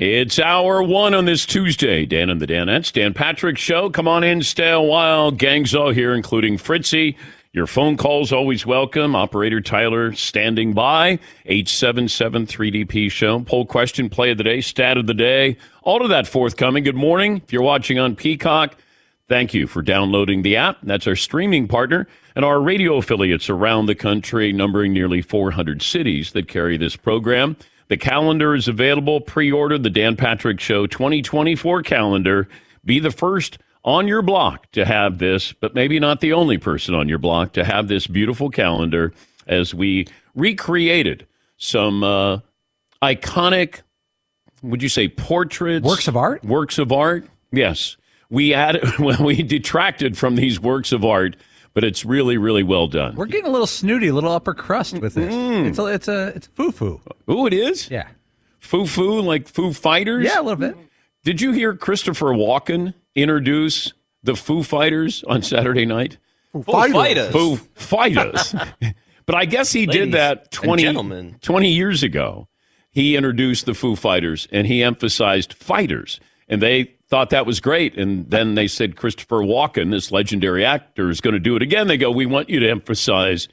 It's hour one on this Tuesday. Dan and the Danettes, Dan Patrick Show. Come on in, stay a while. Gang's all here, including Fritzy. Your phone calls always welcome. Operator Tyler standing by. 877 3DP Show. Poll question, play of the day, stat of the day. All of that forthcoming. Good morning. If you're watching on Peacock, thank you for downloading the app. That's our streaming partner and our radio affiliates around the country, numbering nearly 400 cities that carry this program. The calendar is available. Pre order the Dan Patrick Show 2024 calendar. Be the first on your block to have this, but maybe not the only person on your block to have this beautiful calendar as we recreated some uh, iconic, would you say portraits? Works of art? Works of art, yes. We added, well, we detracted from these works of art but it's really, really well done. We're getting a little snooty, a little upper crust with this. Mm. It's a, it's a, it's foo foo. Oh, it is. Yeah, foo foo like Foo Fighters. Yeah, a little bit. Did you hear Christopher Walken introduce the Foo Fighters on Saturday night? Foo Fighters. Foo Fighters. but I guess he Ladies did that 20, 20 years ago. He introduced the Foo Fighters and he emphasized fighters. And they thought that was great. And then they said Christopher Walken, this legendary actor, is going to do it again. They go, we want you to emphasize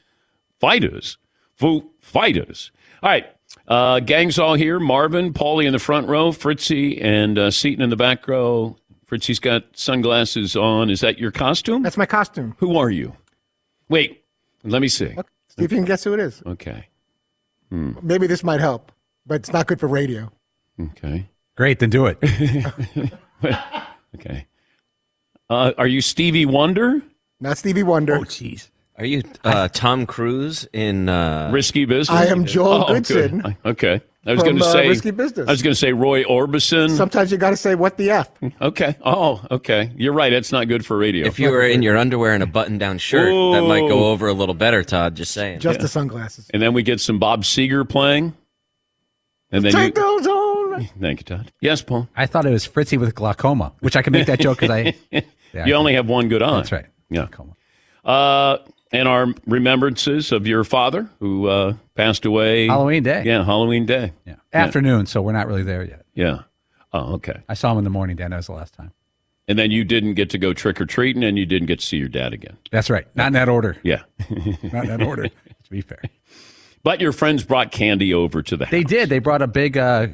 fighters, Foo Fighters. All right. Uh, gang's all here. Marvin, Paulie in the front row, Fritzy and uh, Seaton in the back row. Fritzy's got sunglasses on. Is that your costume? That's my costume. Who are you? Wait, let me see. Okay. See if you can guess who it is. Okay. Hmm. Maybe this might help, but it's not good for radio. Okay. Great, then do it. okay. Uh, are you Stevie Wonder? Not Stevie Wonder. Oh, jeez. Are you uh, Tom Cruise in uh... Risky Business? I am Joel oh, Goodsen. Good. Okay. I was going to uh, say Risky Business. I was going to say Roy Orbison. Sometimes you got to say what the f. Okay. Oh, okay. You're right. It's not good for radio. If you were in your underwear and a button-down shirt, Whoa. that might go over a little better. Todd, just saying. Just the sunglasses. And then we get some Bob Seger playing. And then Take you, those on. Thank you, Todd. Yes, Paul. I thought it was Fritzy with glaucoma, which I can make that joke because I. Yeah, you I only have one good eye. That's right. Yeah. Glaucoma. Uh, and our remembrances of your father who uh, passed away Halloween day. Yeah, Halloween day. Yeah. Afternoon, so we're not really there yet. Yeah. Oh, okay. I saw him in the morning, Dan. That was the last time. And then you didn't get to go trick or treating, and you didn't get to see your dad again. That's right. Not in that order. Yeah. Not in that order, to be fair. But your friends brought candy over to the house. They did. They brought a big, uh,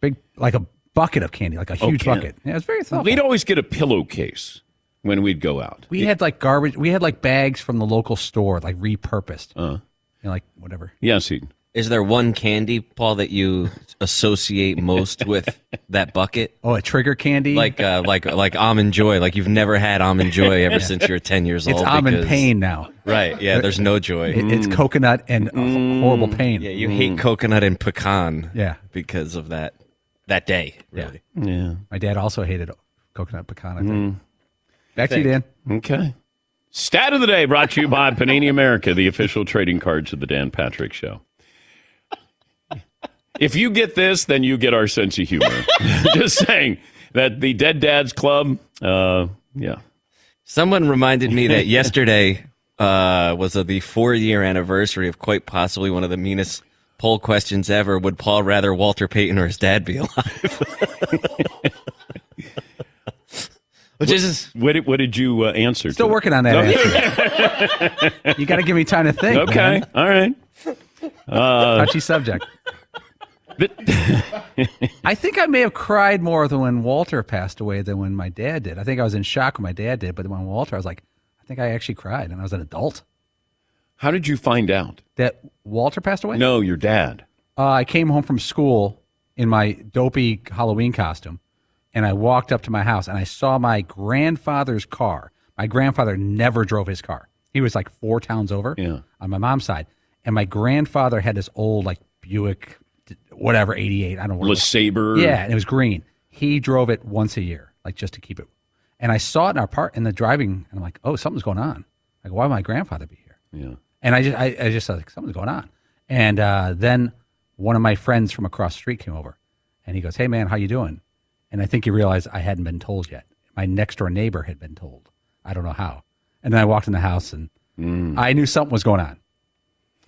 big, like a bucket of candy, like a huge Okay. bucket. Yeah, it was very thoughtful. We'd always get a pillowcase when we'd go out. We had like garbage. We had like bags from the local store, like repurposed. Uh, You know, like whatever. Yeah, Eden. Is there one candy, Paul, that you associate most with that bucket? Oh, a trigger candy. Like, uh, like, like almond joy. Like you've never had almond joy ever since you were ten years it's old. It's almond because- pain now. Right? Yeah. There's no joy. It- It's coconut and uh, horrible pain. Yeah, you hate coconut and pecan. Yeah. because of that that day. Really. Yeah. My dad also hated coconut pecan. I think. Back to you, Dan. Okay. Stat of the day brought to you by Panini America, the official trading cards of the Dan Patrick Show. If you get this, then you get our sense of humor. Just saying that the Dead Dads Club, uh, yeah. Someone reminded me that yesterday uh, was uh, the four year anniversary of quite possibly one of the meanest poll questions ever. Would Paul rather Walter Payton or his dad be alive? Which is What did, what did you uh, answer? Still to working on that. answer. you got to give me time to think. Okay. man. All right. Touchy subject. But- I think I may have cried more than when Walter passed away than when my dad did. I think I was in shock when my dad did, but when Walter, I was like, I think I actually cried, and I was an adult. How did you find out? That Walter passed away. No, your dad. Uh, I came home from school in my dopey Halloween costume, and I walked up to my house and I saw my grandfather's car. My grandfather never drove his car. He was like four towns over Yeah. on my mom's side, and my grandfather had this old like Buick, whatever eighty eight. I don't know. what it was. LeSabre. Yeah, and it was green. He drove it once a year, like just to keep it. And I saw it in our part in the driving, and I'm like, oh, something's going on. Like, why would my grandfather be here? Yeah. And I just, I, I just like, something's going on. And uh, then one of my friends from across the street came over, and he goes, "Hey, man, how you doing?" And I think he realized I hadn't been told yet. My next door neighbor had been told. I don't know how. And then I walked in the house, and I knew something was going on.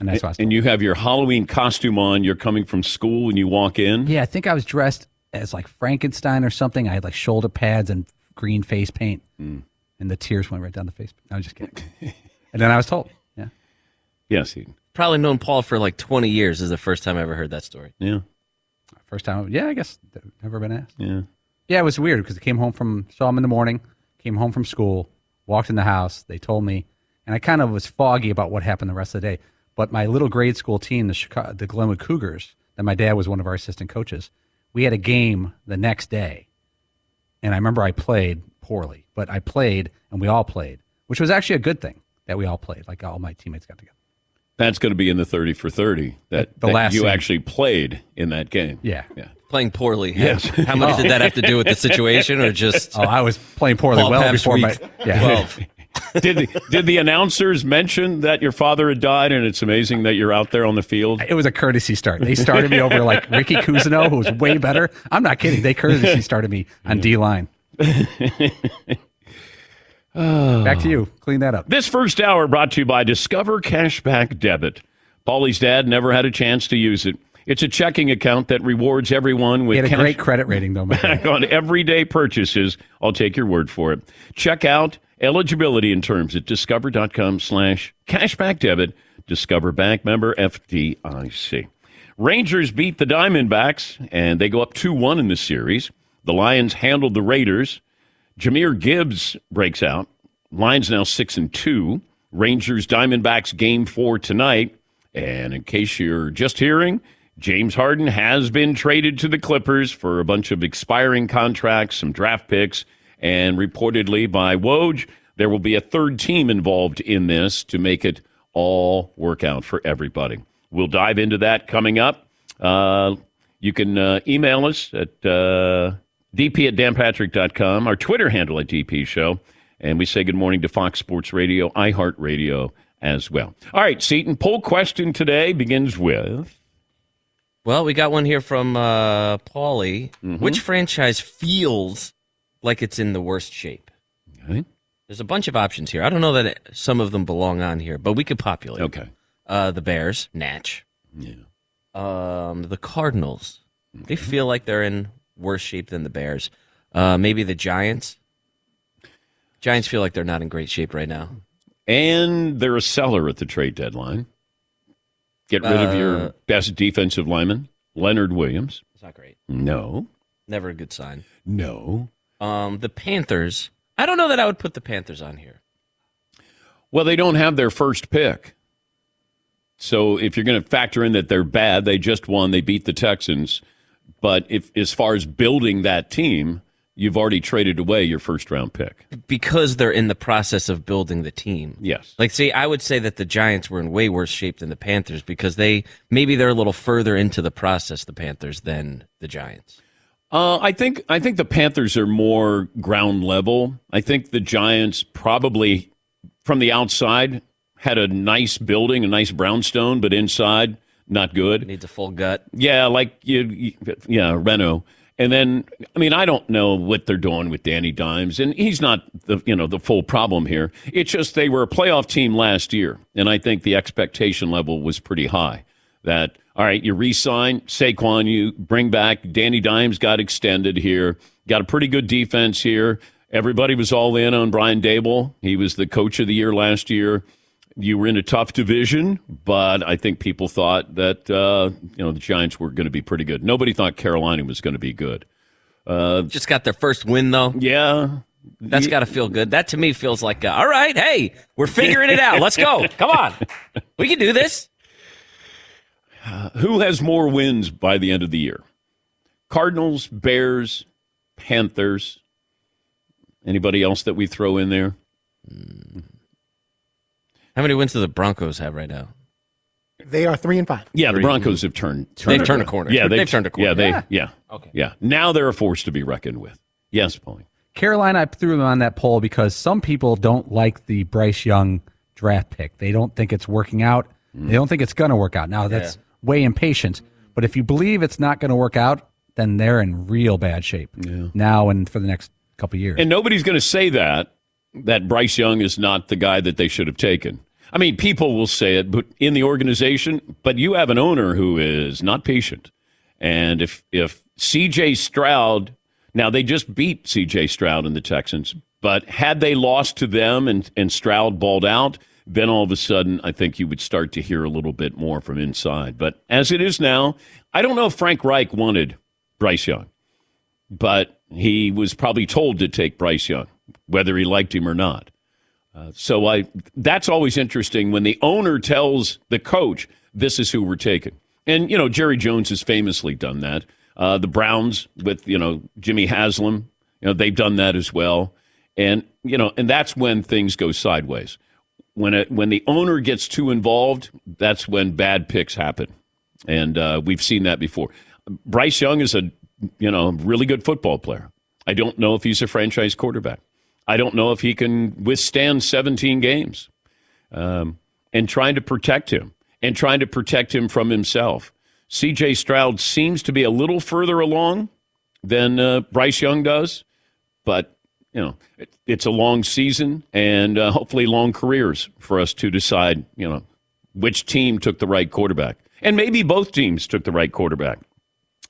And that's why And you have your Halloween costume on. You're coming from school and you walk in. Yeah, I think I was dressed as like Frankenstein or something. I had like shoulder pads and green face paint, and the tears went right down the face. I was just kidding. and then I was told, Yes. he- probably known Paul for like 20 years. Is the first time I ever heard that story. Yeah. first time. Yeah, I guess never been asked. Yeah. Yeah, it was weird because I came home from saw him in the morning, came home from school, walked in the house. They told me, and I kind of was foggy about what happened the rest of the day. But my little grade school team, the Chicago, the Glenwood Cougars, that my dad was one of our assistant coaches, we had a game the next day, and I remember I played poorly, but I played and we all played, which was actually a good thing that we all played. Like all my teammates got together. That's going to be in the 30 for 30 that, The that last you scene. actually played in that game. Yeah. Yeah. Playing poorly. Yes. How much did that have to do with the situation or just Oh, I was playing poorly Paul well Pabst before my week yeah. 12? did, the, did the announcers mention that your father had died and it's amazing that you're out there on the field? It was a courtesy start. They started me over like Ricky Cousineau, who was way better. I'm not kidding. They courtesy started me on D line. Oh. Back to you. Clean that up. This first hour brought to you by Discover Cashback Debit. Paulie's dad never had a chance to use it. It's a checking account that rewards everyone He with had a cash great credit rating, though. Back on everyday purchases. I'll take your word for it. Check out eligibility and terms at discover.com slash cashback debit. Discover Bank member FDIC. Rangers beat the Diamondbacks, and they go up 2 1 in the series. The Lions handled the Raiders. Jahmyr Gibbs breaks out. Lions now 6 and 2. Rangers Diamondbacks game four tonight. And in case you're just hearing, James Harden has been traded to the Clippers for a bunch of expiring contracts, some draft picks, and reportedly by Woj, there will be a third team involved in this to make it all work out for everybody. We'll dive into that coming up. Uh, you can uh, email us at uh, dp at danpatrick.com, our Twitter handle at DP Show, and we say good morning to Fox Sports Radio, iHeartRadio as well. All right, Seaton, poll question today begins with. Well, we got one here from uh, Paulie. Mm-hmm. Which franchise feels like it's in the worst shape? Okay. There's a bunch of options here. I don't know that it, some of them belong on here, but we could populate. Okay. Uh, the Bears, Natch. Yeah. Um, the Cardinals. They Mm-hmm. feel like they're in worse shape than the Bears. Uh, maybe the Giants. Giants feel like they're not in great shape right now. And they're a seller at the trade deadline. Get rid of Uh, your best defensive lineman, Leonard Williams. It's not great. No. Never a good sign. No. Um, the Panthers. I don't know that I would put the Panthers on here. Well, they don't have their first pick. So if you're going to factor in that they're bad, they just won, they beat the Texans. But if as far as building that team, you've already traded away your first round pick. because they're in the process of building the team. Yes. Like, see, I would say that the Giants were in way worse shape than the Panthers because they maybe they're a little further into the process, the Panthers, than the Giants. Uh, I think I think the Panthers are more ground level. I think the Giants probably from the outside had a nice building, a nice brownstone, but inside not good. Needs a full gut. Yeah, like you, you yeah, Reno. And then, I mean, I don't know what they're doing with Danny Dimes, and he's not the you know the full problem here. It's just they were a playoff team last year, and I think the expectation level was pretty high. That all right, you re-sign Saquon, you bring back Danny Dimes, got extended here, got a pretty good defense here. Everybody was all in on Brian Daboll. He was the coach of the year last year you were in a tough division, but I think people thought that uh, you know the Giants were going to be pretty good. Nobody thought Carolina was going to be good. Uh, Just got their first win though. Yeah, that's got to feel good. That to me feels like, uh, all right, hey, we're figuring it out. Let's go. Come on, we can do this. Uh, who has more wins by the end of the year? Cardinals, Bears, Panthers. Anybody else that we throw in there? Mm. How many wins do the Broncos have right now? They are three and five. Yeah, the Broncos have turned. turned they've turned a corner. Yeah, they've, they've, turned a corner. Yeah, they. Yeah. yeah. Okay. Yeah. Now they're a force to be reckoned with. Yes, Paulie. Carolina, I threw them on that poll because some people don't like the Bryce Young draft pick. They don't think it's working out. Mm. They don't think it's going to work out. Now that's yeah. way impatient. But if you believe it's not going to work out, then they're in real bad shape yeah. now and for the next couple years. And nobody's going to say that that Bryce Young is not the guy that they should have taken. I mean, people will say it, but in the organization, but you have an owner who is not patient. And if if CJ Stroud, now they just beat CJ Stroud and the Texans, but had they lost to them and, and Stroud balled out, then all of a sudden I think you would start to hear a little bit more from inside. But as it is now, I don't know if Frank Reich wanted Bryce Young, but he was probably told to take Bryce Young whether he liked him or not. Uh, so I that's always interesting when the owner tells the coach this is who we're taking. And you know Jerry Jones has famously done that. Uh, the Browns with you know Jimmy Haslam, you know they've done that as well. And you know and that's when things go sideways. When it when the owner gets too involved, that's when bad picks happen. And uh, we've seen that before. Bryce Young is a you know really good football player. I don't know if he's a franchise quarterback. I don't know if he can withstand 17 games. Um, and trying to protect him and trying to protect him from himself. CJ Stroud seems to be a little further along than uh, Bryce Young does, but you know it, it's a long season and uh, hopefully long careers for us to decide you know which team took the right quarterback and maybe both teams took the right quarterback.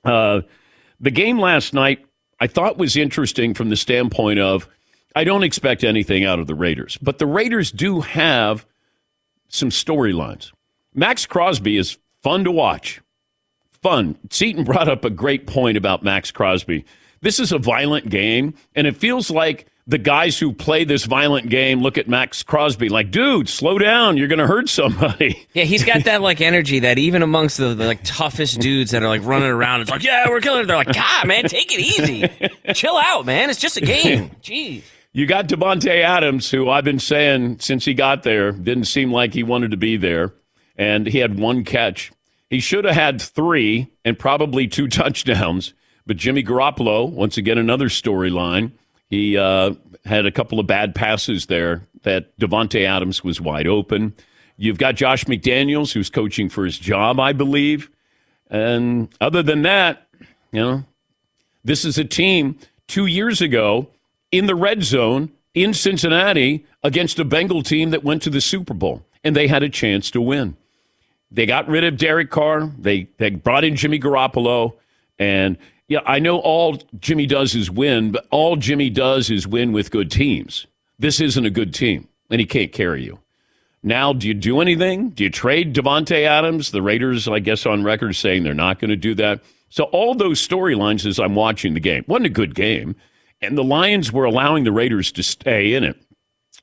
Uh, the game last night I thought was interesting from the standpoint of I don't expect anything out of the Raiders, but the Raiders do have some storylines. Maxx Crosby is fun to watch. Fun. Seaton brought up a great point about Maxx Crosby. This is a violent game, and it feels like the guys who play this violent game look at Maxx Crosby like, dude, slow down. You're going to hurt somebody. Yeah, he's got that like energy that even amongst the, the, like toughest dudes that are like running around, it's like, yeah, we're killing it. They're like, God, man, take it easy. Chill out, man. It's just a game. Jeez. You got Davante Adams, who I've been saying since he got there, didn't seem like he wanted to be there, and he had one catch. He should have had three and probably two touchdowns. But Jimmy Garoppolo, once again, another storyline. He uh, had a couple of bad passes there that Davante Adams was wide open. You've got Josh McDaniels, who's coaching for his job, I believe. And other than that, you know, this is a team two years ago in the red zone in Cincinnati against a Bengal team that went to the Super Bowl, and they had a chance to win. They got rid of Derek Carr. They they brought in Jimmy Garoppolo, and yeah, I know all Jimmy does is win, but all Jimmy does is win with good teams. This isn't a good team, and he can't carry you. Now, do you do anything? Do you trade Davante Adams? The Raiders, I guess, on record saying they're not going to do that. So all those storylines as I'm watching the game wasn't a good game. And the Lions were allowing the Raiders to stay in it,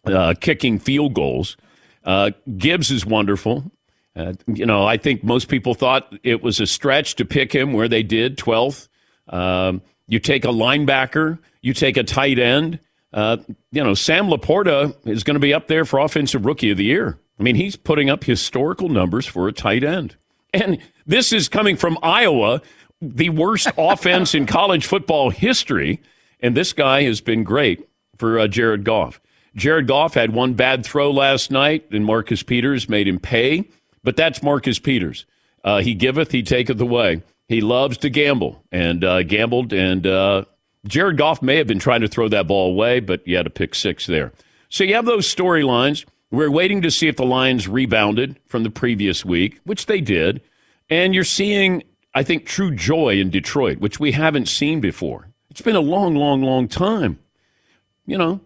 uh, kicking field goals. Uh, Gibbs is wonderful. Uh, you know, I think most people thought it was a stretch to pick him where they did, 12th. Um, you take a linebacker, you take a tight end. Uh, you know, Sam LaPorta is going to be up there for Offensive Rookie of the Year. I mean, he's putting up historical numbers for a tight end. And this is coming from Iowa, the worst offense in college football history, and this guy has been great for uh, Jared Goff. Jared Goff had one bad throw last night, and Marcus Peters made him pay. But that's Marcus Peters. Uh, he giveth, he taketh away. He loves to gamble and uh, gambled. And uh, Jared Goff may have been trying to throw that ball away, but you had a pick six there. So you have those storylines. We're waiting to see if the Lions rebounded from the previous week, which they did. And you're seeing, I think, true joy in Detroit, which we haven't seen before. It's been a long, long, long time. You know,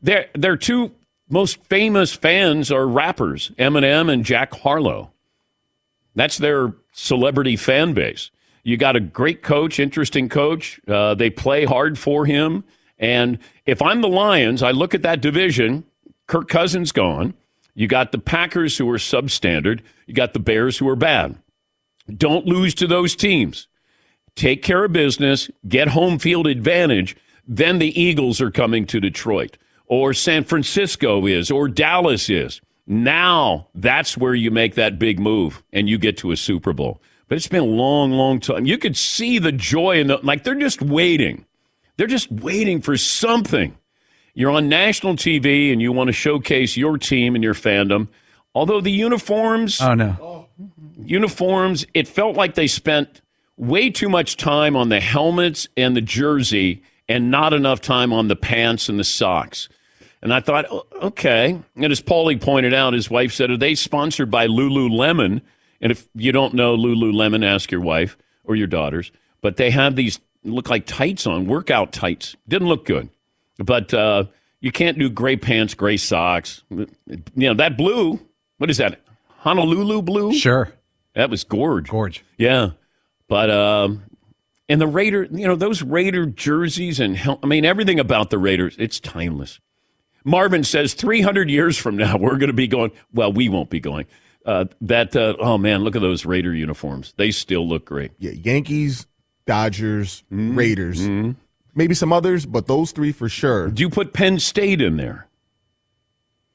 their their two most famous fans are rappers, Eminem and Jack Harlow. That's their celebrity fan base. You got a great coach, interesting coach. Uh, they play hard for him. And if I'm the Lions, I look at that division. Kirk Cousins gone. You got the Packers who are substandard. You got the Bears who are bad. Don't lose to those teams. Take care of business, get home field advantage. Then the Eagles are coming to Detroit, or San Francisco is, or Dallas is. Now that's where you make that big move and you get to a Super Bowl. But it's been a long, long time. You could see the joy in the like they're just waiting. They're just waiting for something. You're on national TV and you want to showcase your team and your fandom. Although the uniforms, Oh no. uniforms, it felt like they spent way too much time on the helmets and the jersey and not enough time on the pants and the socks. And I thought, okay. And as Paulie pointed out, his wife said, are they sponsored by Lululemon? And if you don't know Lululemon, ask your wife or your daughters. But they have these look like tights on, workout tights. Didn't look good. But uh, you can't do gray pants, gray socks. You know, that blue, what is that? Honolulu blue? Sure. That was gorge. Gorge. Yeah. But, um, and the Raider, you know, those Raider jerseys and, hel- I mean, everything about the Raiders, it's timeless. Marvin says 300 years from now, we're going to be going, well, we won't be going. Uh, that, uh, oh man, look at those Raider uniforms. They still look great. Yeah, Yankees, Dodgers, Mm-hmm. Raiders, maybe some others, but those three for sure. Do you put Penn State in there?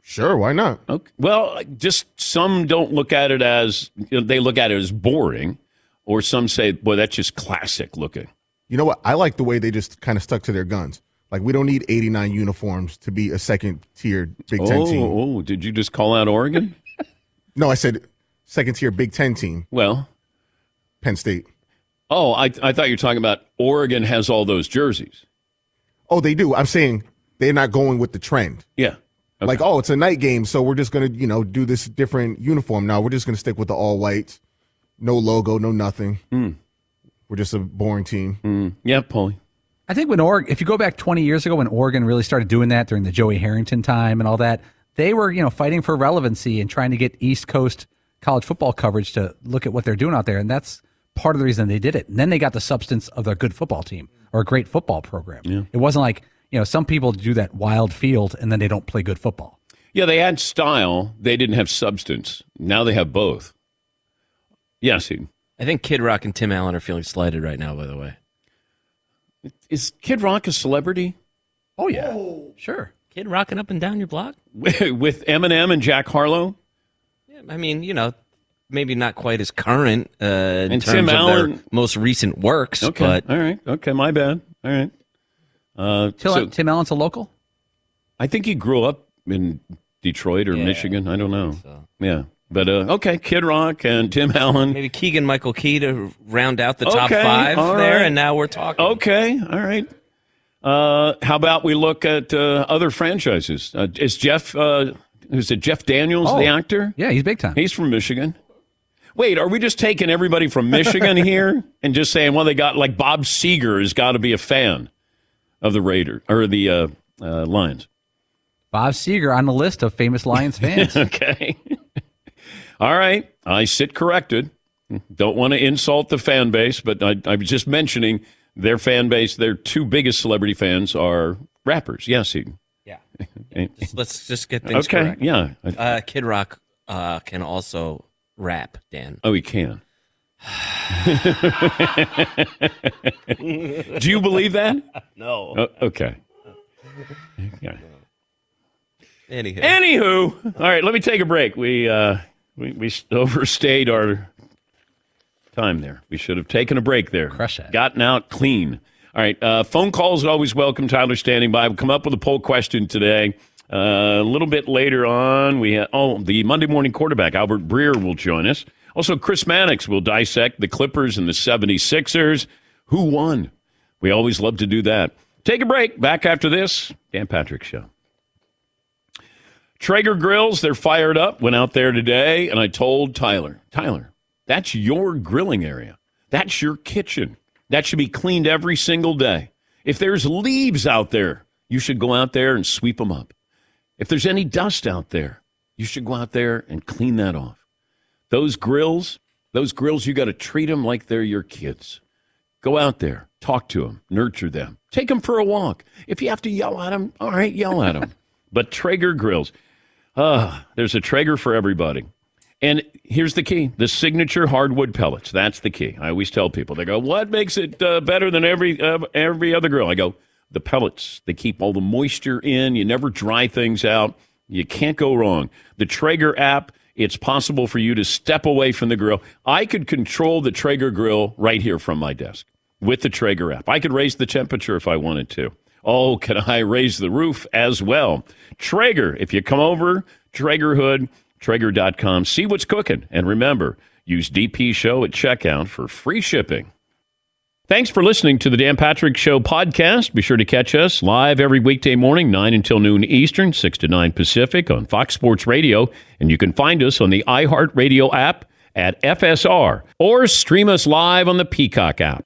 Sure, why not? Okay. Well, just some don't look at it as, you know, they look at it as boring, or some say, boy, that's just classic looking. You know what? I like the way they just kind of stuck to their guns. Like we don't need 89 uniforms to be a second tier Big Ten Oh, team. oh, did you just call out Oregon? No, I said second tier Big Ten team, well, Penn State. oh, I, I thought you were talking about Oregon has all those jerseys. Oh, they do. I'm saying they're not going with the trend. Yeah. Okay. Like, oh, it's a night game, so we're just gonna, you know, do this different uniform. Now we're just gonna stick with the all whites, no logo, no nothing. Hmm. We're just a boring team. Hmm. Yeah, Paulie. I think when Oregon, if you go back 20 years ago when Oregon really started doing that during the Joey Harrington time and all that, they were, you know, fighting for relevancy and trying to get East Coast college football coverage to look at what they're doing out there. And that's part of the reason they did it. And then they got the substance of their good football team or a great football program. It wasn't like, you know, some people do that wild field and then they don't play good football. Yeah, they had style. They didn't have substance. Now they have both. Yes, he, I think Kid Rock and Tim Allen are feeling slighted right now. By the way, is Kid Rock a celebrity? Oh, yeah. Sure. Kid rocking up and down your block. With Eminem and Jack Harlow? Yeah, I mean, you know, maybe not quite as current uh, in And terms Tim of Allen- their most recent works, Okay. but All right. Okay, my bad. All right. Uh, Tim, so Tim Allen's a local? I think he grew up in Detroit or Yeah, Michigan. I don't know. so. Yeah. But uh, okay, Kid Rock and Tim Allen. maybe Keegan Michael Key to round out the top Okay, five all there, right. and now we're talking. Okay, all right. Uh, how about we look at uh, other franchises? Uh, is Jeff, uh, is it Jeff Daniels, Oh. the actor? Yeah, he's big time. He's from Michigan. Wait, are we just taking everybody from Michigan here and just saying, well, they got like Bob Seger has got to be a fan of the Raiders or the uh, uh, Lions? Bob Seger on the list of famous Lions fans. Okay. All right. I sit corrected. Don't want to insult the fan base, but I, I was just mentioning their fan base. Their two biggest celebrity fans are rappers. Yes, Eden. Yeah. Just- let's just get things Okay. correct. Yeah. Uh, Kid Rock uh, can also rap, Dan. Oh, he can. Do you believe that? No. Oh, okay. Yeah. Anyhow. Anywho, all right. Let me take a break. We uh, we we overstayed our time there. We should have taken a break there. Crush that. Gotten out clean. All right. Uh, phone calls are always welcome. Tyler standing by. We'll come up with a poll question today. Uh, a little bit later on, we have, oh, the Monday morning quarterback, Albert Breer, will join us. Also, Chris Mannix will dissect the Clippers and the 76ers. Who won? We always love to do that. Take a break. Back after this. Dan Patrick Show. Traeger Grills, they're fired up. Went out there today, and I told Tyler, Tyler, that's your grilling area. That's your kitchen. That should be cleaned every single day. If there's leaves out there, you should go out there and sweep them up. If there's any dust out there, you should go out there and clean that off. Those grills, those grills, you got to treat them like they're your kids. Go out there, talk to them, nurture them, take them for a walk. If you have to yell at them, all right, yell at them. but Traeger grills, ah, there's a Traeger for everybody. And here's the key: the signature hardwood pellets. That's the key. I always tell people. They go, "What makes it uh, better than every uh, every other grill?" I go, "The pellets. They keep all the moisture in. You never dry things out. You can't go wrong." The Traeger app. It's possible for you to step away from the grill. I could control the Traeger grill right here from my desk with the Traeger app. I could raise the temperature if I wanted to. Oh, can I raise the roof as well? Traeger, if you come over, Traeger Traegerhood, Traeger.com, see what's cooking. And remember, use DP Show at checkout for free shipping. Thanks for listening to the Dan Patrick Show podcast. Be sure to catch us live every weekday morning, 9 until noon Eastern, 6 to 9 Pacific on Fox Sports Radio. And you can find us on the iHeartRadio app at FSR or stream us live on the Peacock app.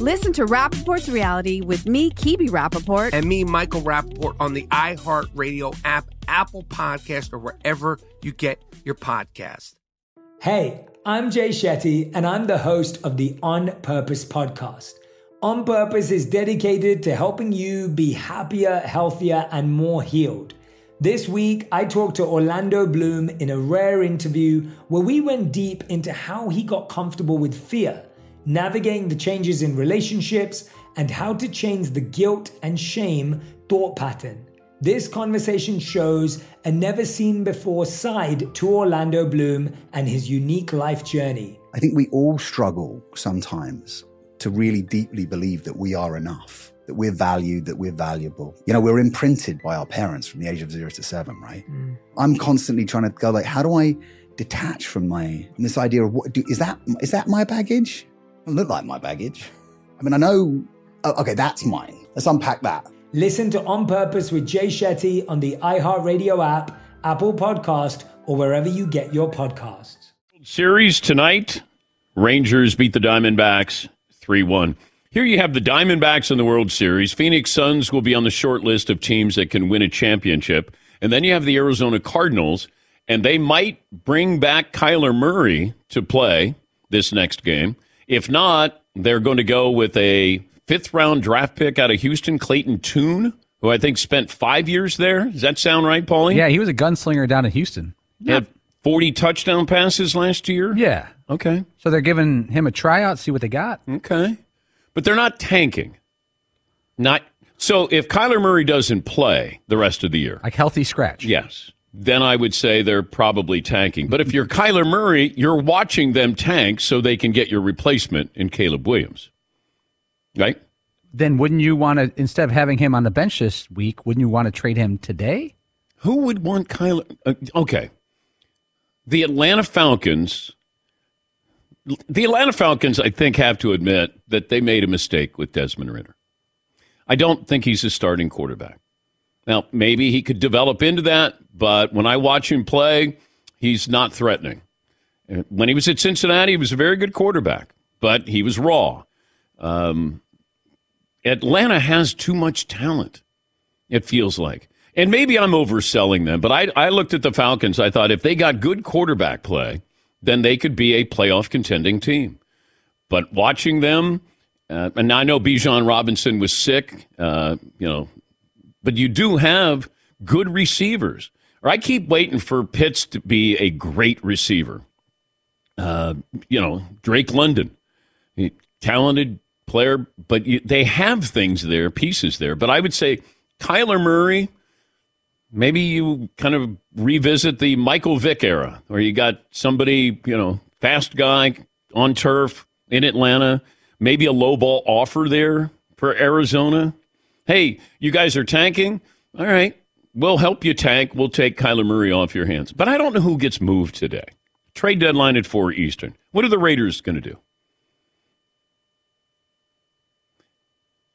Listen to Rapaport's reality with me, Kebbi Rapaport. and me, Michael Rappaport, on the iHeartRadio app, Apple Podcast, or wherever you get your podcast. Hey, I'm Jay Shetty, and I'm the host of the On Purpose podcast. On Purpose is dedicated to helping you be happier, healthier, and more healed. This week, I talked to Orlando Bloom in a rare interview where we went deep into how he got comfortable with fear, navigating the changes in relationships, and how to change the guilt and shame thought pattern. This conversation shows a never seen before side to Orlando Bloom and his unique life journey. I think we all struggle sometimes to really deeply believe that we are enough, that we're valued, that we're valuable. You know, we're imprinted by our parents from the age of zero to seven, right? Mm. I'm constantly trying to go like, how do I detach from my from this idea of what do, is that is that my baggage? It look like my baggage. I mean, I know. Oh, okay, that's mine. Let's unpack that. Listen to On Purpose with Jay Shetty on the iHeartRadio app, Apple Podcast, or wherever you get your podcasts. Series tonight Rangers beat the Diamondbacks 3 1. Here you have the Diamondbacks in the World Series. Phoenix Suns will be on the short list of teams that can win a championship. And then you have the Arizona Cardinals, and they might bring back Kyler Murray to play this next game. If not, they're going to go with a fifth round draft pick out of Houston, Clayton Tune, who I think spent five years there. Does that sound right, Paulie? Yeah, he was a gunslinger down in Houston. Had 40 touchdown passes last year? Yeah. Okay. So they're giving him a tryout, see what they got. Okay. But they're not tanking. Not so. If Kyler Murray doesn't play the rest of the year, like healthy scratch, yes, then I would say they're probably tanking. But if you're Kyler Murray, you're watching them tank so they can get your replacement in Caleb Williams, right? Then wouldn't you want to instead of having him on the bench this week, wouldn't you want to trade him today? Who would want Kyler? Uh, okay, the Atlanta Falcons. The Atlanta Falcons, I think, have to admit that they made a mistake with Desmond Ridder. I don't think he's a starting quarterback. Now, maybe he could develop into that, but when I watch him play, he's not threatening. When he was at Cincinnati, he was a very good quarterback, but he was raw. Um, Atlanta has too much talent, it feels like. And maybe I'm overselling them, but I, I looked at the Falcons. I thought if they got good quarterback play, then they could be a playoff contending team. But watching them, uh, and I know Bijan Robinson was sick, uh, you know, but you do have good receivers. Or I keep waiting for Pitts to be a great receiver. Uh, you know, Drake London, talented player, but you, they have things there, pieces there. But I would say Kyler Murray, maybe you kind of revisit the Michael Vick era, where you got somebody, you know, fast guy on turf in Atlanta, maybe a low ball offer there for Arizona. Hey, you guys are tanking? All right. We'll help you tank. We'll take Kyler Murray off your hands. But I don't know who gets moved today. Trade deadline at 4 Eastern. What are the Raiders going to do?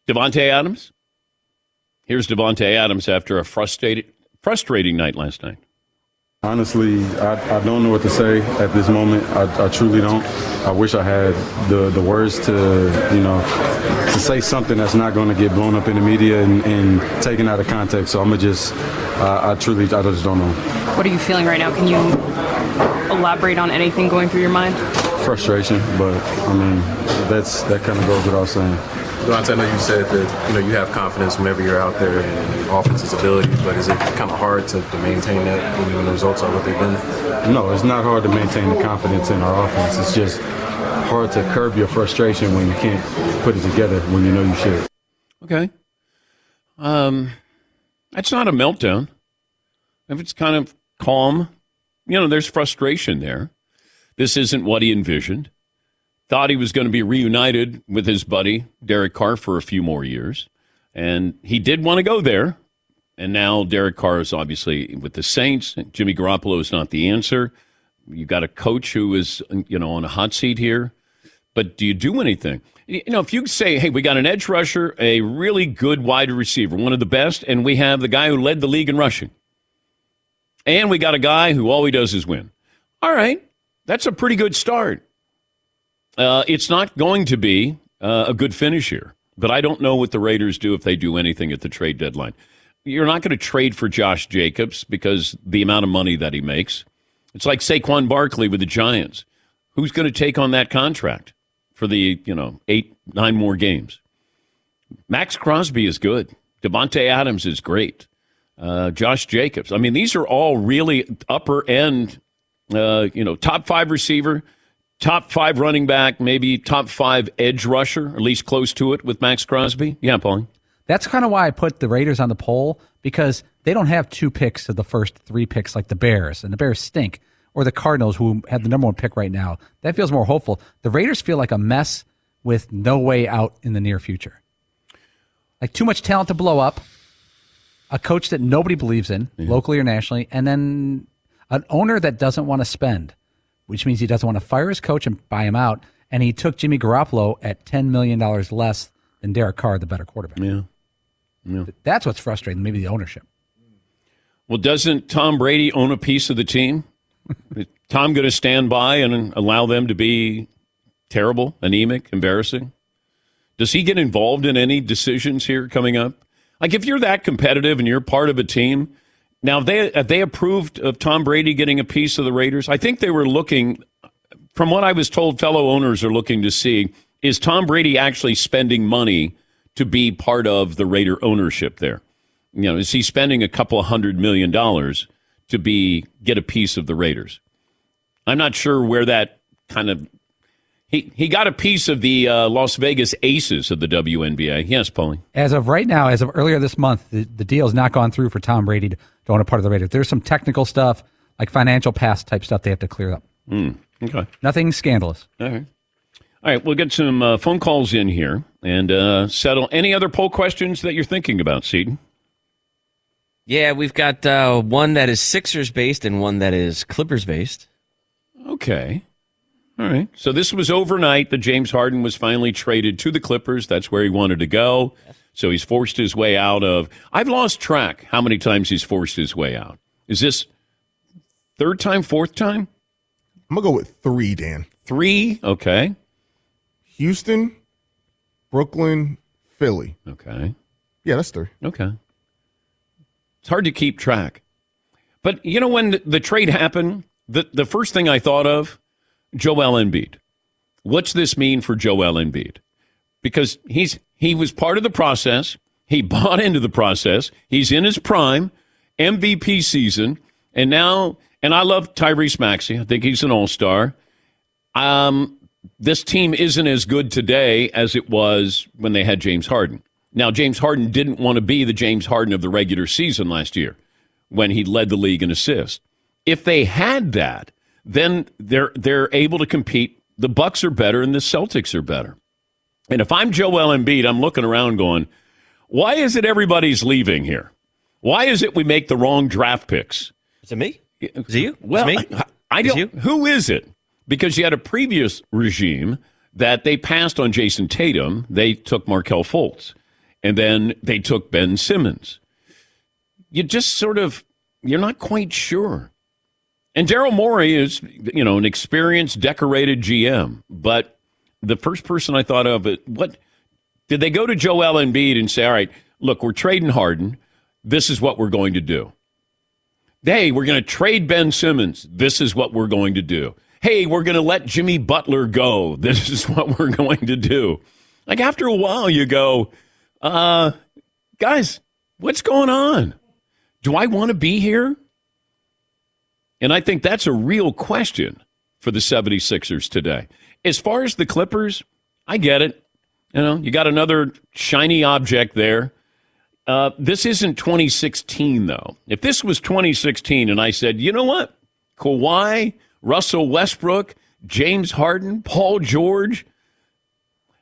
Davante Adams? Here's Davante Adams after a frustrated, frustrating night last night. Honestly, I, I don't know what to say at this moment. I, I truly don't. I wish I had the, the words to, you know, to say something that's not going to get blown up in the media and, and taken out of context. So I'm going to just, uh, I truly, I just don't know. What are you feeling right now? Can you elaborate on anything going through your mind? Frustration, but I mean, that's that kind of goes without saying. Davante, I know you said that you know you have confidence whenever you're out there in offense's ability, but is it kind of hard to, to maintain that when the results are what they've been? No, it's not hard to maintain the confidence in our offense. It's just hard to curb your frustration when you can't put it together when you know you should. Okay. Um, that's not a meltdown. If it's kind of calm, you know, there's frustration there. This isn't what he envisioned thought he was going to be reunited with his buddy Derek Carr for a few more years, and he did want to go there. And now Derek Carr is obviously with the Saints. Jimmy Garoppolo is not the answer. You've got a coach who is, you know, on a hot seat here. But do you do anything? You know, if you say, hey, we got an edge rusher, a really good wide receiver, one of the best, and we have the guy who led the league in rushing, and we got a guy who all he does is win. All right, that's a pretty good start. Uh, it's not going to be uh, a good finish here, but I don't know what the Raiders do if they do anything at the trade deadline. You're not going to trade for Josh Jacobs because the amount of money that he makes. It's like Saquon Barkley with the Giants. Who's going to take on that contract for the you know eight nine more games? Maxx Crosby is good. Davante Adams is great. Uh, Josh Jacobs. I mean, these are all really upper end. Uh, you know, top five receiver top five running back, maybe top five edge rusher, at least close to it with Maxx Crosby. Yeah, Paulie. That's kind of why I put the Raiders on the poll because they don't have two picks of the first three picks like the Bears, and the Bears stink, or the Cardinals, who have the number one pick right now. That feels more hopeful. The Raiders feel like a mess with no way out in the near future. Like too much talent to blow up, a coach that nobody believes in, yeah. locally or nationally, and then an owner that doesn't want to spend which means he doesn't want to fire his coach and buy him out. And he took Jimmy Garoppolo at $10 million less than Derek Carr, the better quarterback. Yeah. yeah. That's what's frustrating, maybe the ownership. Well, doesn't Tom Brady own a piece of the team? Is Tom going to stand by and allow them to be terrible, anemic, embarrassing? Does he get involved in any decisions here coming up? Like, if you're that competitive and you're part of a team, now, they they approved of Tom Brady getting a piece of the Raiders? I think they were looking, from what I was told, fellow owners are looking to see is Tom Brady actually spending money to be part of the Raider ownership there? You know, is he spending a couple hundred million dollars to be get a piece of the Raiders? I'm not sure where that kind of He he got a piece of the uh, Las Vegas Aces of the WNBA. Yes, Paulie. As of right now, as of earlier this month, the, the deal has not gone through for Tom Brady to, to own a part of the Raiders. There's some technical stuff, like financial pass type stuff they have to clear up. Mm, okay. Nothing scandalous. All right. All right, we'll get some uh, phone calls in here and uh, settle any other poll questions that you're thinking about, Seaton. Yeah, we've got uh, one that is Sixers based and one that is Clippers based. Okay. All right. So this was overnight that James Harden was finally traded to the Clippers. That's where he wanted to go. So he's forced his way out of. I've lost track how many times he's forced his way out. Is this third time, fourth time? I'm gonna go with three, Dan. Three. Okay. Houston, Brooklyn, Philly. Okay. Yeah, that's three. Okay. It's hard to keep track. But you know when the, the trade happened, the the first thing I thought of, Joel Embiid. What's this mean for Joel Embiid? Because he's he was part of the process. He bought into the process. He's in his prime, MVP season, and now and I love Tyrese Maxey. I think he's an all-star. Um this team isn't as good today as it was when they had James Harden. Now, James Harden didn't want to be the James Harden of the regular season last year when he led the league in assists. If they had that, then they're they're able to compete. The Bucks are better and the Celtics are better. And if I'm Joel Embiid, I'm looking around going, why is it everybody's leaving here? Why is it we make the wrong draft picks? Is it me? Is it you? Well, Is me? I, I don't. you? Who is it? Because you had a previous regime that they passed on Jayson Tatum. They took Markelle Fultz, and then they took Ben Simmons. You just sort of you're not quite sure. And Daryl Morey is, you know, an experienced, decorated GM. But the first person I thought of, what did they go to Joel Embiid and say, "All right, look, we're trading Harden. This is what we're going to do." Hey, we're going to trade Ben Simmons. This is what we're going to do. Hey, we're going to let Jimmy Butler go. This is what we're going to do. Like after a while, you go, uh, guys, what's going on? Do I want to be here? And I think that's a real question for the 76ers today. As far as the Clippers, I get it. You know, you got another shiny object there. Uh, this isn't 2016, though. If this was 2016 and I said, you know what? Kawhi, Russell Westbrook, James Harden, Paul George,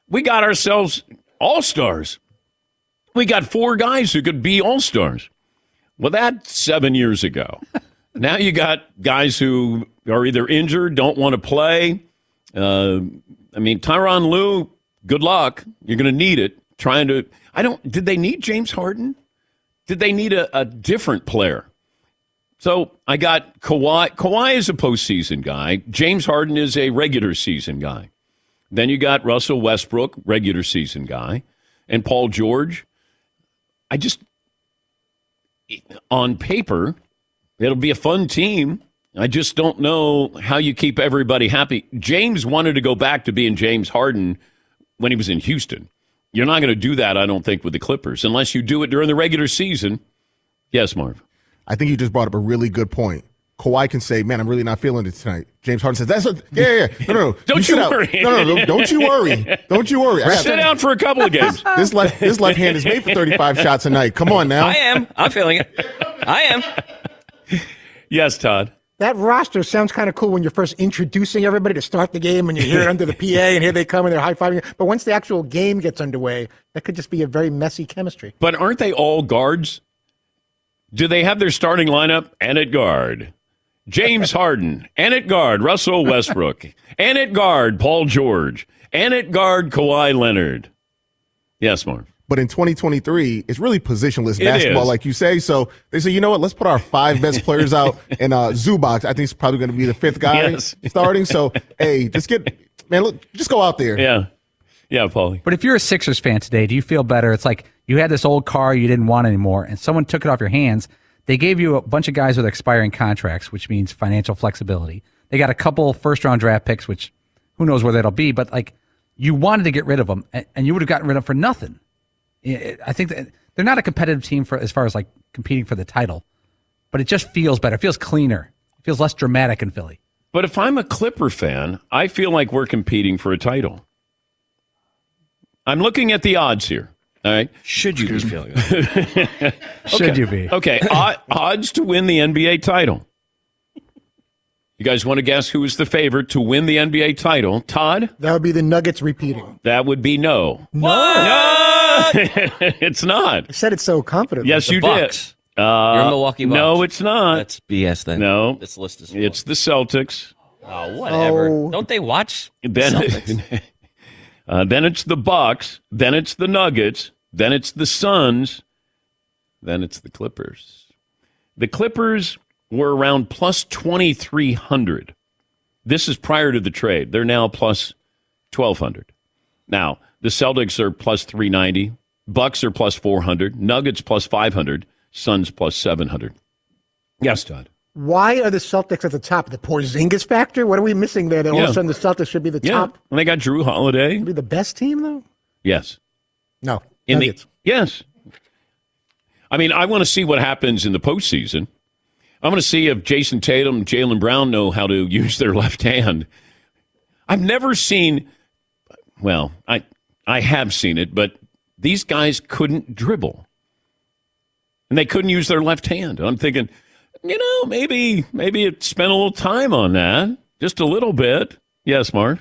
we got ourselves all stars. We got four guys who could be all stars. Well, that's seven years ago. now you got guys who are either injured, don't want to play. Uh, I mean, Tyronn Lue, good luck. You're going to need it. Trying to, I don't, did they need James Harden? Did they need a, a different player? So I got Kawhi. Kawhi is a postseason guy. James Harden is a regular season guy. Then you got Russell Westbrook, regular season guy, and Paul George. I just, on paper, it'll be a fun team. I just don't know how you keep everybody happy. James wanted to go back to being James Harden when he was in Houston. You're not going to do that, I don't think, with the Clippers unless you do it during the regular season. Yes, Marv. I think you just brought up a really good point. Kawhi can say, "Man, I'm really not feeling it tonight." James Harden says, "That's a, yeah, yeah, yeah. No, no, no. Don't sit you worry. No, no, no, don't you worry. Don't you worry. I got- Sit down for a couple of games. this left this left hand is made for 35 shots a night. Come on now. I am. I'm feeling it. I am. Yes, Todd. That roster sounds kind of cool when you're first introducing everybody to start the game and you hear under the PA and here they come and they're high fiving. But once the actual game gets underway, that could just be a very messy chemistry. But aren't they all guards? Do they have their starting lineup? And at guard, James Harden. And at guard, Russell Westbrook. and at guard, Paul George. And at guard, Kawhi Leonard. Yes, Marv. But in 2023, it's really positionless It basketball, is. like you say. So they say, you know what? Let's put our five best players out in uh, Zubac. I think he's probably going to be the fifth guy Yes. starting. So hey, just get man, look, just go out there. Yeah, yeah, Paulie. But if you're a Sixers fan today, do you feel better? It's like you had this old car you didn't want anymore, and someone took it off your hands. They gave you a bunch of guys with expiring contracts, which means financial flexibility. They got a couple first round draft picks, which who knows where that'll be, but like you wanted to get rid of them, and, and you would have gotten rid of them for nothing. I I think that they're not a competitive team for as far as like competing for the title, but it just feels better. It feels cleaner. It feels less dramatic in Philly. But if I'm a Clipper fan, I feel like we're competing for a title. I'm looking at the odds here. All right. Should you be feeling that? Should Okay. you be? Okay. o- odds to win the NBA title. You guys want to guess who is the favorite to win the NBA title? Todd? That would be the Nuggets repeating. That would be no. No. No! it's not. I said it so confidently. Yes, The you Bucks. did. Uh, You're Milwaukee Bucks. No, it's not. That's BS then. no. This list is. Full. It's the Celtics. Oh, whatever. Oh. Don't they watch? Then, Celtics? uh, then it's the Bucks. Then it's the Nuggets. Then it's the Suns. Then it's the Clippers. The Clippers were around plus twenty three hundred. This is prior to the trade. They're now plus twelve hundred. Now the Celtics are plus three ninety. Bucks are plus four hundred. Nuggets plus five hundred. Suns plus seven hundred. Yes, Todd. Why are the Celtics at the top? The Porzingis factor? What are we missing there? That all of a sudden the Celtics should be the Yeah, top? and they got Jrue Holiday. Be the best team though? Yes. No. In Nuggets. the yes, I mean, I want to see what happens in the postseason. I'm going to see if Jayson Tatum, Jaylen Brown know how to use their left hand. I've never seen. Well, I I have seen it, but these guys couldn't dribble, and they couldn't use their left hand. I'm thinking, you know, maybe maybe it spent a little time on that, just a little bit. Yes, Mark.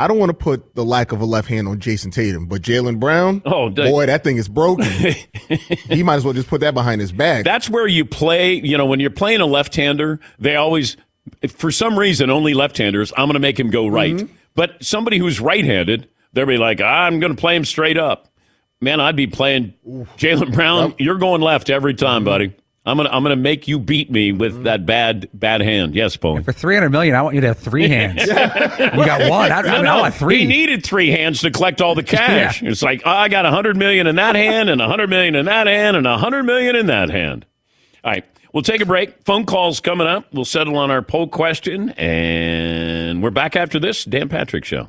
I don't want to put the lack of a left hand on Jayson Tatum, but Jaylen Brown, Oh, boy, that thing is broken. he might as well just put that behind his back. That's where you play. You know, when you're playing a left-hander, they always, if for some reason, only left-handers. I'm going to make him go right. Mm-hmm. But somebody who's right-handed, they'll be like, I'm going to play him straight up. Man, I'd be playing Jaylen Brown. You're going left every Mm-hmm. time, buddy. I'm gonna I'm gonna make you beat me with that bad bad hand. Yes, Paul. For three hundred million, I want you to have three hands. you got one. I, I, mean, I want three. He needed three hands to collect all the cash. It's like oh, I got a hundred million in that hand, and a hundred million in that hand, and a hundred million in that hand. All right, we'll take a break. Phone calls coming up. We'll settle on our poll question, and we're back after this. Dan Patrick Show.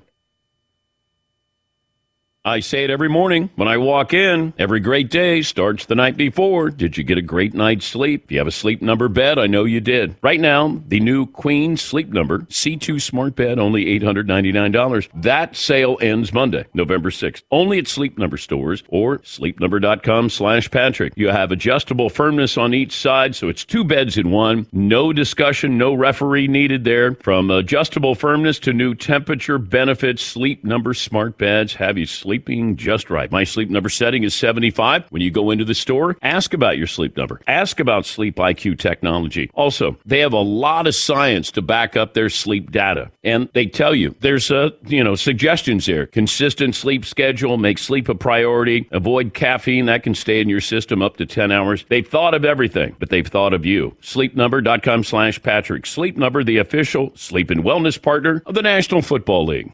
I say it every morning when I walk in. Every great day starts the night before. Did you get a great night's sleep? You have a sleep number bed, I know you did. Right now, the new Queen Sleep Number C2 Smart Bed, only $899. That sale ends Monday, November 6th. Only at Sleep Number stores or sleepnumber.com slash Patrick. You have adjustable firmness on each side, so it's two beds in one. No discussion, no referee needed there. From adjustable firmness to new temperature benefits, Sleep Number Smart Beds have you sleeping just right. My sleep number setting is 75. When you go into the store, ask about your sleep number. Ask about Sleep IQ technology. Also, they have a lot of science to back up their sleep data. And they tell you there's uh, you know, suggestions here. Consistent sleep schedule, make sleep a priority, avoid caffeine that can stay in your system up to 10 hours. They've thought of everything, but they've thought of you. Sleepnumber.com slash Patrick. Sleep Number, the official sleep and wellness partner of the National Football League.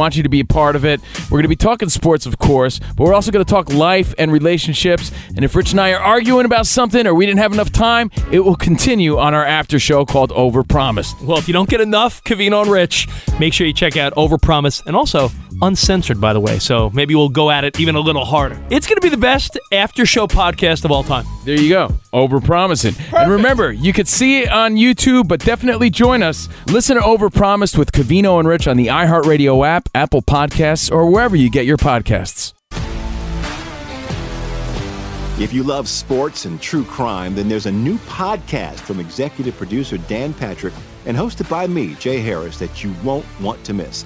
you to be a part of it. We're going to be talking sports, of course, but we're also going to talk life and relationships. And if Rich and I are arguing about something or we didn't have enough time, it will continue on our after show called Overpromised. Well, if you don't get enough Covino and Rich, make sure you check out Overpromise and also uncensored, by the way. So maybe we'll go at it even a little harder. It's going to be the best after show podcast of all time. There you go. Overpromising. And remember, you could see it on YouTube, but definitely join us. Listen to Over Overpromised with Covino and Rich on the iHeartRadio app, Apple Podcasts, or wherever you get your podcasts. If you love sports and true crime, then there's a new podcast from executive producer Dan Patrick and hosted by me, Jay Harris, that you won't want to miss.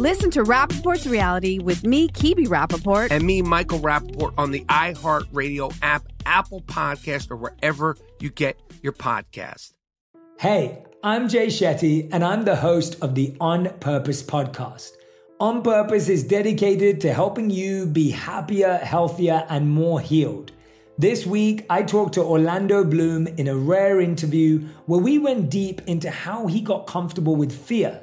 Listen to Rapaport's reality with me, Kebbi Rapaport. And me, Michael Rapaport, on the iHeartRadio app, Apple Podcast, or wherever you get your podcast. Hey, I'm Jay Shetty, and I'm the host of the On Purpose podcast. On Purpose is dedicated to helping you be happier, healthier, and more healed. This week, I talked to Orlando Bloom in a rare interview where we went deep into how he got comfortable with fear,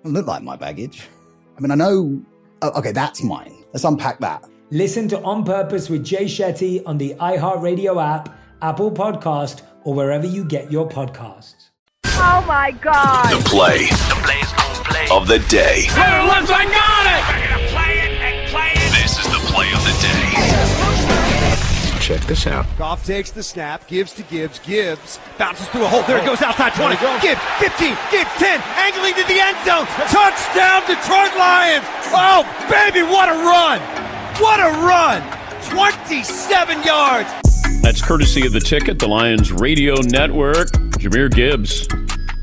It doesn't look like my baggage. I mean, I know. Oh, okay, that's mine. Let's unpack that. Listen to On Purpose with Jay Shetty on the iHeartRadio app, Apple Podcast, or wherever you get your podcasts. Oh my God. The play of the day. I got it! This is the play of the day. Check this out. Goff takes the snap, gives to Gibbs. Gibbs bounces through a hole. There it goes outside 20. Gibbs 15. Gibbs 10. Angling to the end zone. Touchdown, Detroit Lions. Oh, baby, what a run. What a run. 27 yards. That's courtesy of the ticket, the Lions Radio Network. Jahmyr Gibbs.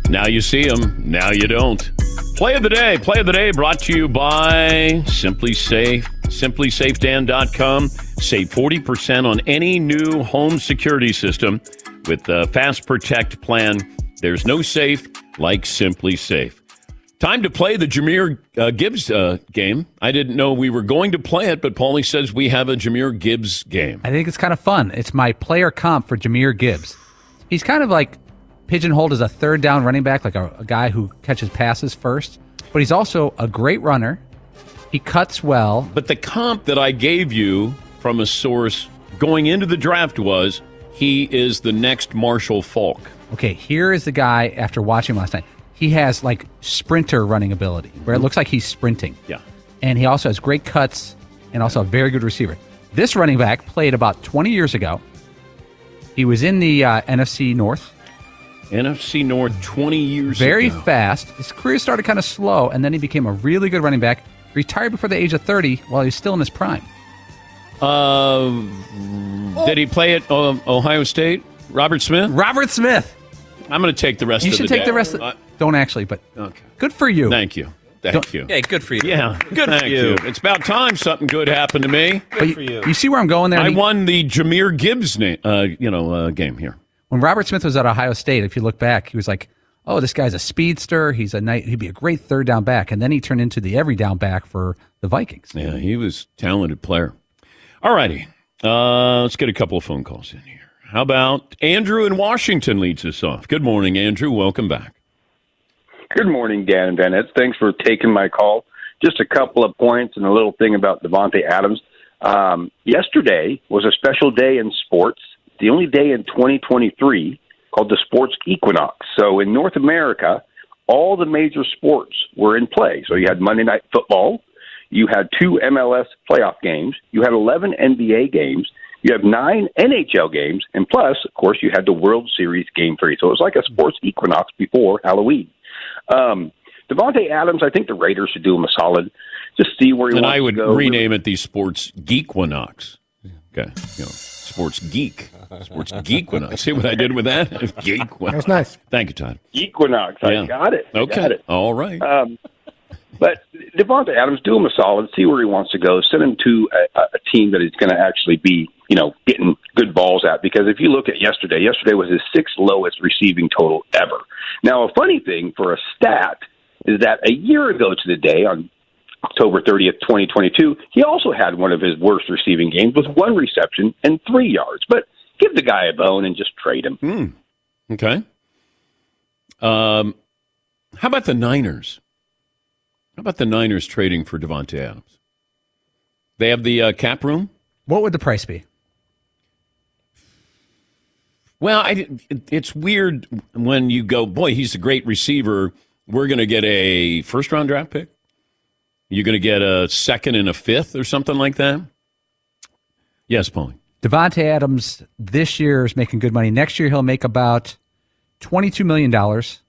Now you see him, now you don't. Play of the day. Play of the day brought to you by SimpliSafe. SimplySafeDan.com. Save 40% on any new home security system with the Fast Protect plan. There's no safe like SimpliSafe. Time to play the Jahmyr uh, Gibbs uh, game. I didn't know we were going to play it, but Paulie says we have a Jahmyr Gibbs game. I think it's kind of fun. It's my player comp for Jahmyr Gibbs. He's kind of like pigeonholed as a third down running back, like a, a guy who catches passes first, but he's also a great runner. He cuts well. But the comp that I gave you from a source going into the draft was he is the next Marshall Faulk. Okay, here is the guy after watching last night. He has like sprinter running ability, where it looks like he's sprinting. Yeah. And he also has great cuts and also a very good receiver. This running back played about 20 years ago. He was in the uh, NFC North. NFC North 20 years ago. Very ago. fast. His career started kind of slow, and then he became a really good running back. Retired before the age of 30 while he was still in his prime. Uh, Did he play at um, Ohio State? Robert Smith? Robert Smith. I'm going to take the rest You of the day. You should take day. the rest of Uh, Don't actually, but okay. good for you. Thank you. Thank Don't- you. Yeah, good for you. Yeah. Good Thank for you. It's about time something good happened to me. Good but for you, you see where I'm going there? I He- won the Jahmyr Gibbs na- uh, you know, uh, game here. when Robert Smith was at Ohio State, if you look back, he was like, "Oh, this guy's a speedster. He's a night. He'd be a great third down back." And then he turned into the every down back for the Vikings. Yeah, he was talented player. All righty. Uh, let's get a couple of phone calls in here. How about Andrew in Washington leads us off? Good morning, Andrew. Welcome back. Good morning, Dan and Bennett. Thanks for taking my call. Just a couple of points and a little thing about Davante Adams. Um, yesterday was a special day in sports, the only day in 2023 called the sports equinox. So in North America, all the major sports were in play. So you had Monday Night Football, you had two MLS playoff games, you had 11 NBA games, You have nine NHL games, and plus, of course, you had the World Series game three. So it was like a sports equinox before Halloween. Um, Davante Adams, I think the Raiders should do him a solid. Just see where he and wants I would to go. rename it the Sports Geekwinox. Okay, you know, Sports Geek, Sports Geekwinox. See what I did with that? Geekwinox. That's nice. Thank you, Todd. Equinox. I got it. I Okay, got it. all right. Um, but Davante Adams, do him a solid. See where he wants to go. Send him to a, a team that is going to actually be, you know, getting good balls at. Because if you look at yesterday, yesterday was his sixth lowest receiving total ever. Now, a funny thing for a stat is that a year ago to the day on October 30th, 2022, he also had one of his worst receiving games with one reception and three yards. But give the guy a bone and just trade him. Hmm. Okay. Um, how about the Niners? How about the Niners trading for Davante Adams? They have the uh, cap room. What would the price be? Well, I, it's weird when you go, boy, he's a great receiver. We're going to get a first round draft pick. You're going to get a second and a fifth or something like that. Yes, Paulie. Davante Adams this year is making good money. Next year he'll make about twenty-two million dollars.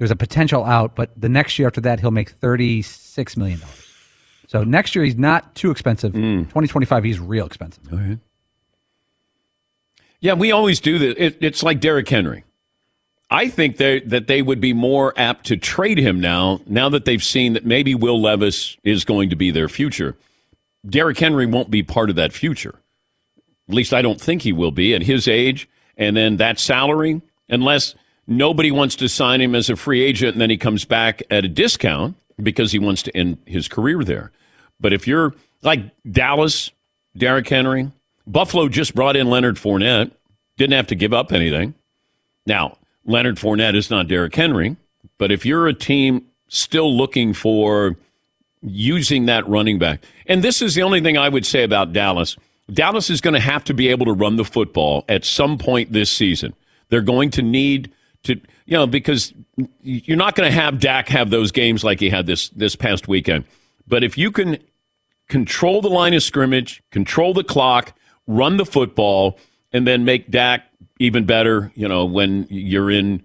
There's a potential out, but the next year after that he'll make thirty-six million dollars. So next year he's not too expensive. Mm. Twenty twenty-five he's real expensive. Right. Yeah, we always do that. It, it's like Derrick Henry. I think they, that they would be more apt to trade him now, now that they've seen that maybe Will Levis is going to be their future. Derrick Henry won't be part of that future. At least I don't think he will be at his age. And then that salary, unless nobody wants to sign him as a free agent and then he comes back at a discount because he wants to end his career there. But if you're like Dallas, Derrick Henry, Buffalo just brought in Leonard Fournette, didn't have to give up anything. Now, Leonard Fournette is not Derrick Henry, but if you're a team still looking for using that running back, and this is the only thing I would say about Dallas Dallas is going to have to be able to run the football at some point this season. They're going to need to, you know, because you're not going to have Dak have those games like he had this this past weekend. But if you can control the line of scrimmage, control the clock, run the football, and then make Dak even better, you know, when you're in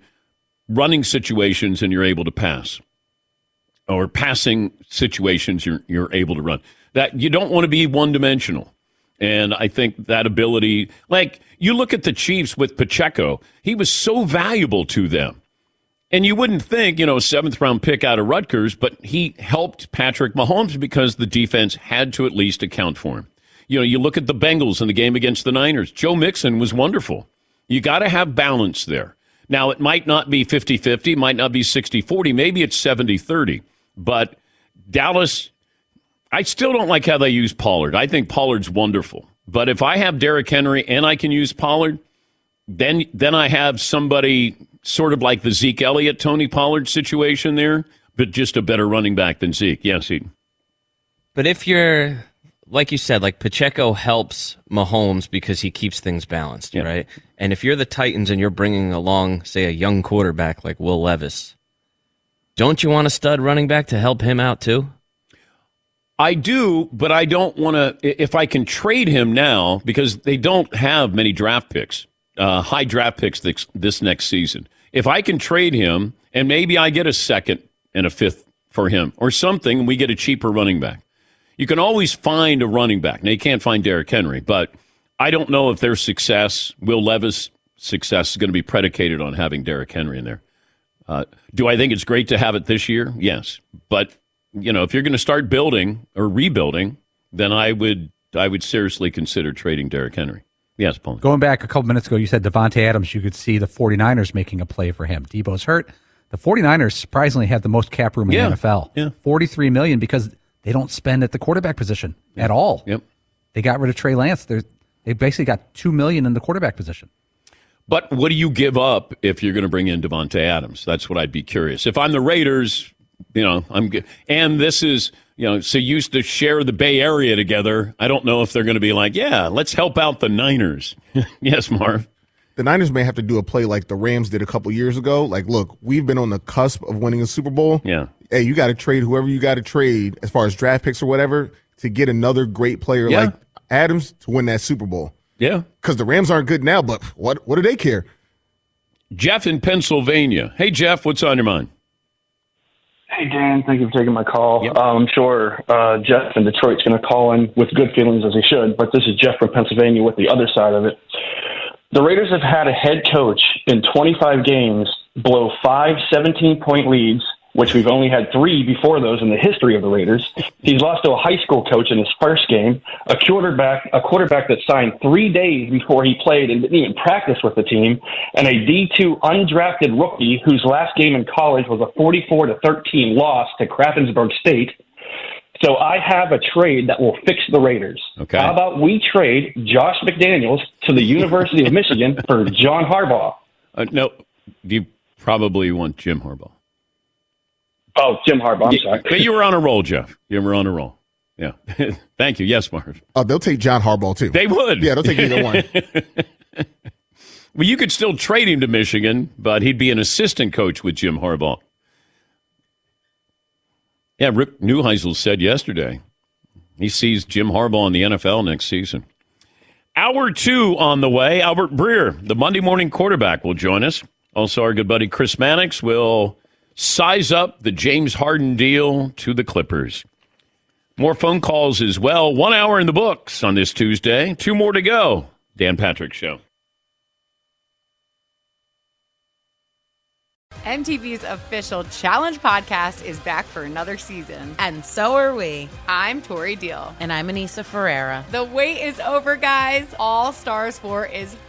running situations and you're able to pass or passing situations you're you're able to run. That you don't want to be one dimensional. And I think that ability, like you look at the Chiefs with Pacheco, he was so valuable to them. And you wouldn't think, you know, seventh round pick out of Rutgers, but he helped Patrick Mahomes because the defense had to at least account for him. You know, you look at the Bengals in the game against the Niners. Joe Mixon was wonderful. You got to have balance there. Now, it might not be 50 50, might not be 60 40, maybe it's 70 30. But Dallas, I still don't like how they use Pollard. I think Pollard's wonderful. But if I have Derrick Henry and I can use Pollard, then then I have somebody sort of like the Zeke Elliott, Tony Pollard situation there, but just a better running back than Zeke. Yes, Eden. But if you're, like you said, like Pacheco helps Mahomes because he keeps things balanced, right? And if you're the Titans and you're bringing along, say, a young quarterback like Will Levis, don't you want a stud running back to help him out too? I do, but I don't want to. If I can trade him now, because they don't have many draft picks, uh, high draft picks this, this next season. If I can trade him, and maybe I get a second and a fifth for him or something, and we get a cheaper running back. You can always find a running back. Now, you can't find Derrick Henry, but I don't know if their success, Will Levis' success, is going to be predicated on having Derrick Henry in there. Uh, do I think it's great to have it this year? Yes, but you know, if you're going to start building or rebuilding, then I would I would seriously consider trading Derrick Henry. Yes, Paul. Going back a couple minutes ago, you said Davante Adams, you could see the 49ers making a play for him. Debo's hurt. The 49ers surprisingly have the most cap room in Yeah. the NFL. Yeah. 43 million because they don't spend at the quarterback position at all. Yep. They got rid of Trey Lance. They're, they basically got 2 million in the quarterback position. But what do you give up if you're going to bring in Davante Adams? That's what I'd be curious. If I'm the Raiders, you know, I'm g- and this is you know so used to share the Bay Area together. I don't know if they're going to be like, yeah, let's help out the Niners. yes, Marv. The Niners may have to do a play like the Rams did a couple years ago. Like, look, we've been on the cusp of winning a Super Bowl. Yeah. Hey, you got to trade whoever you got to trade as far as draft picks or whatever to get another great player Yeah. like Adams to win that Super Bowl. Yeah. Because the Rams aren't good now, but what what do they care? Jeff in Pennsylvania. Hey, Jeff, what's on your mind? Hey, Dan. Thank you for taking my call. Uh, I'm sure uh, Jeff in Detroit's going to call in with good feelings as he should, but this is Jeff from Pennsylvania with the other side of it. The Raiders have had a head coach in 25 games blow five 17 point leads, which we've only had three before those in the history of the Raiders. He's lost to a high school coach in his first game, a quarterback, a quarterback that signed three days before he played and didn't even practice with the team, and a D2 undrafted rookie whose last game in college was a 44 to 13 loss to Krappensburg State. So I have a trade that will fix the Raiders. Okay. How about we trade Josh McDaniels to the University of Michigan for John Harbaugh? Uh, no, you probably want Jim Harbaugh. Oh, Jim Harbaugh. I'm Yeah, sorry. But you were on a roll, Jeff. You were on a roll. Yeah. Thank you. Yes, Marv. Oh, they'll take John Harbaugh too. They would. Yeah, they'll take either one. Well, you could still trade him to Michigan, but he'd be an assistant coach with Jim Harbaugh. Yeah, Rick Neuheisel said yesterday he sees Jim Harbaugh in the NFL next season. Hour two on the way. Albert Breer, the Monday morning quarterback, will join us. Also, our good buddy Chris Mannix will size up the James Harden deal to the Clippers. More phone calls as well. One hour in the books on this Tuesday. Two more to go. Dan Patrick Show. MTV's official Challenge podcast is back for another season. And so are we. I'm Tori Deal. And I'm Aneesa Ferreira. The wait is over, guys. All Stars 4 is